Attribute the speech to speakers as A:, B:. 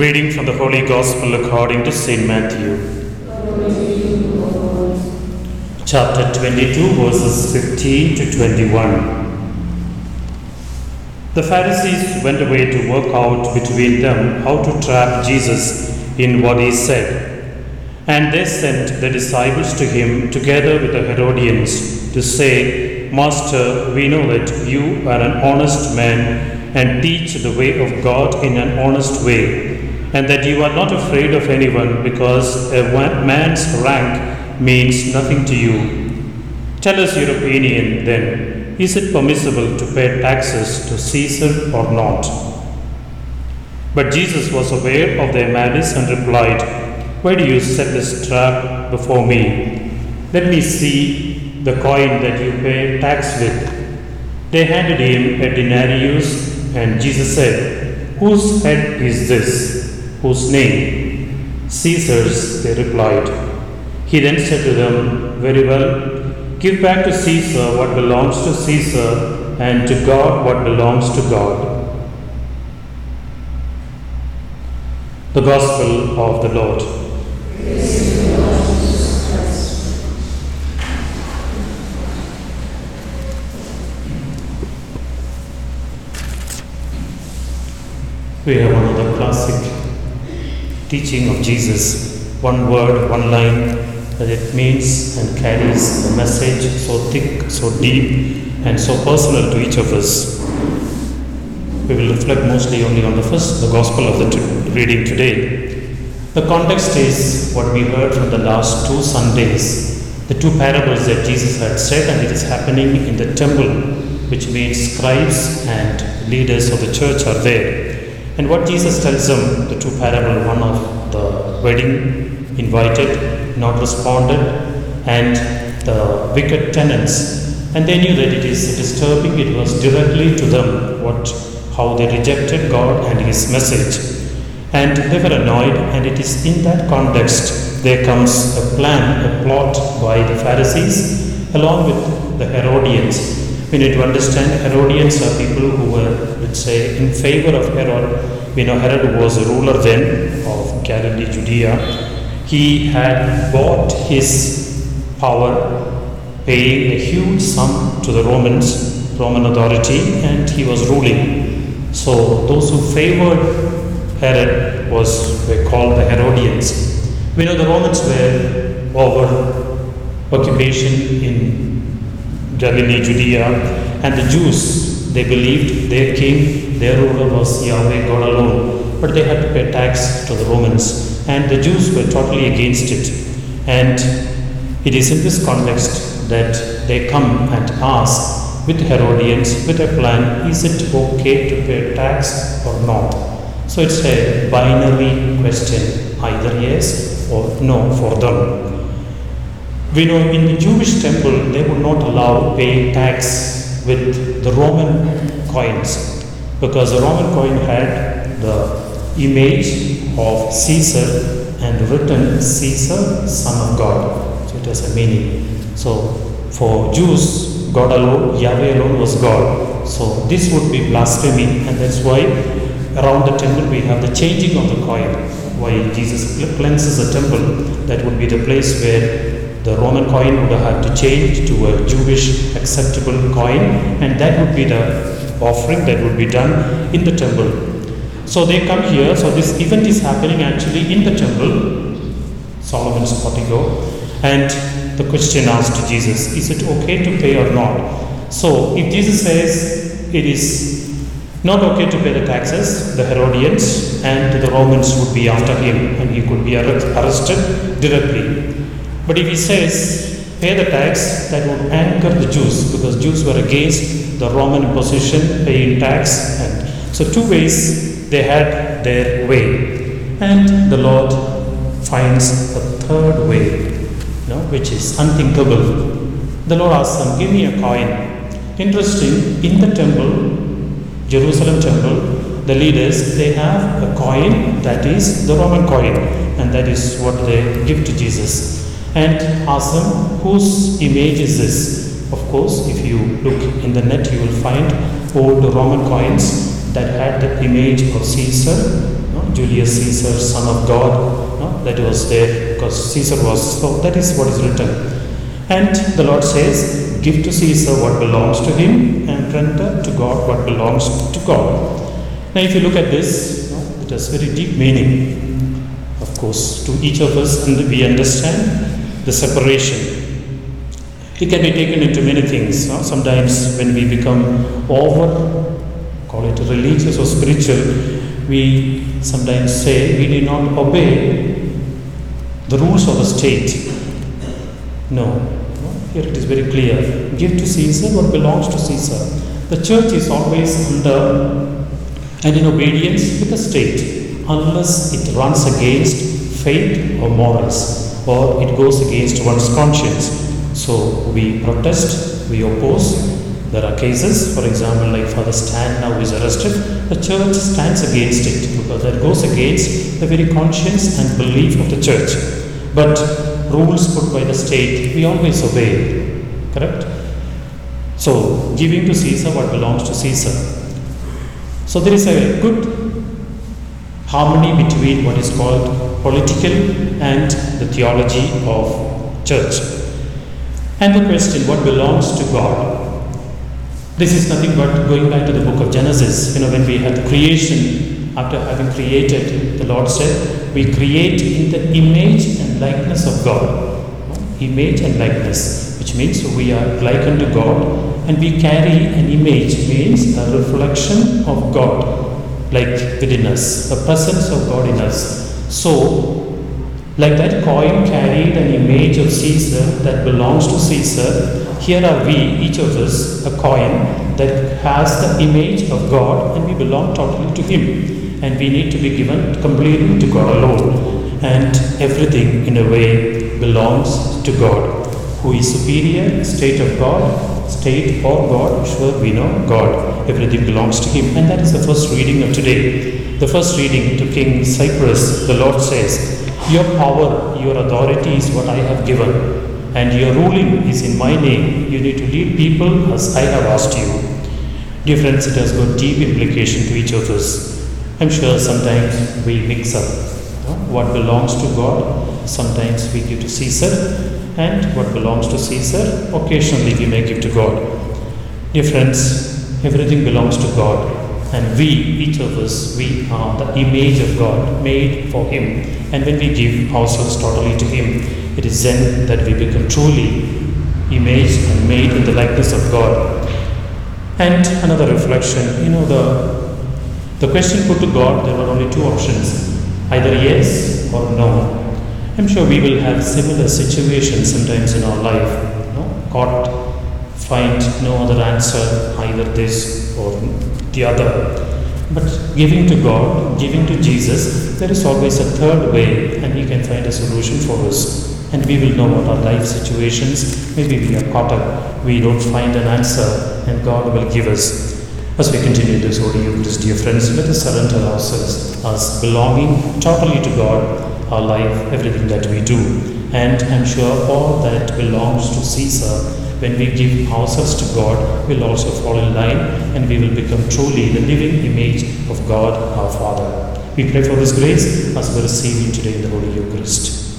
A: Reading from the Holy Gospel according to St. Matthew. Chapter 22, verses 15 to 21. The Pharisees went away to work out between them how to trap Jesus in what he said. And they sent the disciples to him together with the Herodians to say, Master, we know that you are an honest man and teach the way of God in an honest way, and that you are not afraid of anyone because a man's rank means nothing to you. Tell us your opinion then. Is it permissible to pay taxes to Caesar or not? But Jesus was aware of their malice and replied, Why do you set this trap before me? Let me see the coin that you pay tax with. They handed him a denarius and Jesus said, Whose head is this? Whose name? Caesar's, they replied. He then said to them, Very well, give back to Caesar what belongs to Caesar, and to God what belongs to God. The Gospel of the Lord. We have another classic teaching of Jesus. One word, one line that it means and carries a message so thick, so deep, and so personal to each of us. We will reflect mostly only on the first, the gospel of the t- reading today. The context is what we heard from the last two Sundays, the two parables that Jesus had said, and it is happening in the temple, which means scribes and leaders of the church are there. And what Jesus tells them, the two parable, one of the wedding invited, not responded, and the wicked tenants. And they knew that it is disturbing, it was directly to them what how they rejected God and his message. And they were annoyed, and it is in that context there comes a plan, a plot by the Pharisees along with the Herodians we need to understand Herodians are people who were, say, in favor of Herod. We know Herod was a ruler then of Galilee, Judea. He had bought his power, paying a huge sum to the Romans, Roman authority, and he was ruling. So those who favored Herod was were called the Herodians. We know the Romans were over occupation in Galilee, Judea, and the Jews, they believed their king, their ruler was Yahweh, God alone, but they had to pay tax to the Romans, and the Jews were totally against it. And it is in this context that they come and ask with Herodians, with a plan, is it okay to pay tax or not? So it's a binary question, either yes or no for them. We know in the Jewish temple they would not allow paying tax with the Roman coins because the Roman coin had the image of Caesar and written Caesar, son of God. So it has a meaning. So for Jews, God alone, Yahweh alone was God. So this would be blasphemy, and that's why around the temple we have the changing of the coin. Why Jesus cleanses the temple, that would be the place where the Roman coin would have to change to a Jewish acceptable coin, and that would be the offering that would be done in the temple. So they come here. So this event is happening actually in the temple, Solomon's portico, and the question asked to Jesus: Is it okay to pay or not? So if Jesus says it is not okay to pay the taxes, the Herodians and the Romans would be after him, and he could be arrested directly. But if he says, pay the tax, that would anchor the Jews because Jews were against the Roman imposition, paying tax. And so, two ways they had their way. And the Lord finds a third way, you know, which is unthinkable. The Lord asks them, Give me a coin. Interesting, in the temple, Jerusalem temple, the leaders they have a coin that is the Roman coin, and that is what they give to Jesus and ask them whose image is this. Of course, if you look in the net, you will find old Roman coins that had the image of Caesar, no? Julius Caesar, son of God, no? that was there because Caesar was, so that is what is written. And the Lord says, Give to Caesar what belongs to him and render to God what belongs to God. Now, if you look at this, no, it has very deep meaning, of course, to each of us, and we understand the separation it can be taken into many things. No? Sometimes, when we become over, call it religious or spiritual, we sometimes say we did not obey the rules of the state. No. Here it is very clear. Give to Caesar what belongs to Caesar. The church is always under and in obedience with the state unless it runs against faith or morals or it goes against one's conscience. So we protest, we oppose. There are cases, for example, like Father Stan now is arrested. The church stands against it because that goes against the very conscience and belief of the church. But rules put by the state, we always obey. Correct? So, giving to Caesar what belongs to Caesar. So, there is a good harmony between what is called political and the theology of church. And the question, what belongs to God? This is nothing but going back to the book of Genesis. You know, when we had creation, after having created, the Lord said, we create in the image and likeness of God. Image and likeness, which means we are likened to God and we carry an image, means a reflection of God, like within us, the presence of God in us. So, like that coin carried an image of Caesar that belongs to Caesar, here are we, each of us, a coin that has the image of God and we belong totally to Him. And we need to be given completely to God alone. And everything, in a way, belongs to God, who is superior, state of God, state or God, sure we know God. Everything belongs to Him. And that is the first reading of today. The first reading to King Cyrus, the Lord says, your power, your authority is what I have given, and your ruling is in my name. You need to lead people as I have asked you. Dear friends, it has got deep implication to each of us. I'm sure sometimes we mix up what belongs to God, sometimes we give to Caesar, and what belongs to Caesar, occasionally we may give to God. Dear friends, everything belongs to God. And we, each of us, we are the image of God made for Him. And when we give ourselves totally to Him, it is then that we become truly imaged and made in the likeness of God. And another reflection, you know, the, the question put to God, there were only two options either yes or no. I'm sure we will have similar situations sometimes in our life. You know, God find no other answer, either this or the other. But giving to God, giving to Jesus, there is always a third way, and He can find a solution for us. And we will know what our life situations. Maybe we are caught up, we don't find an answer, and God will give us. As we continue this Holy Eucharist, dear friends, let us surrender ourselves as belonging totally to God, our life, everything that we do. And I'm sure all that belongs to Caesar when we give ourselves to God, we'll also fall in line and we will become truly the living image of God our Father. We pray for this grace as we receive it today in the Holy Eucharist.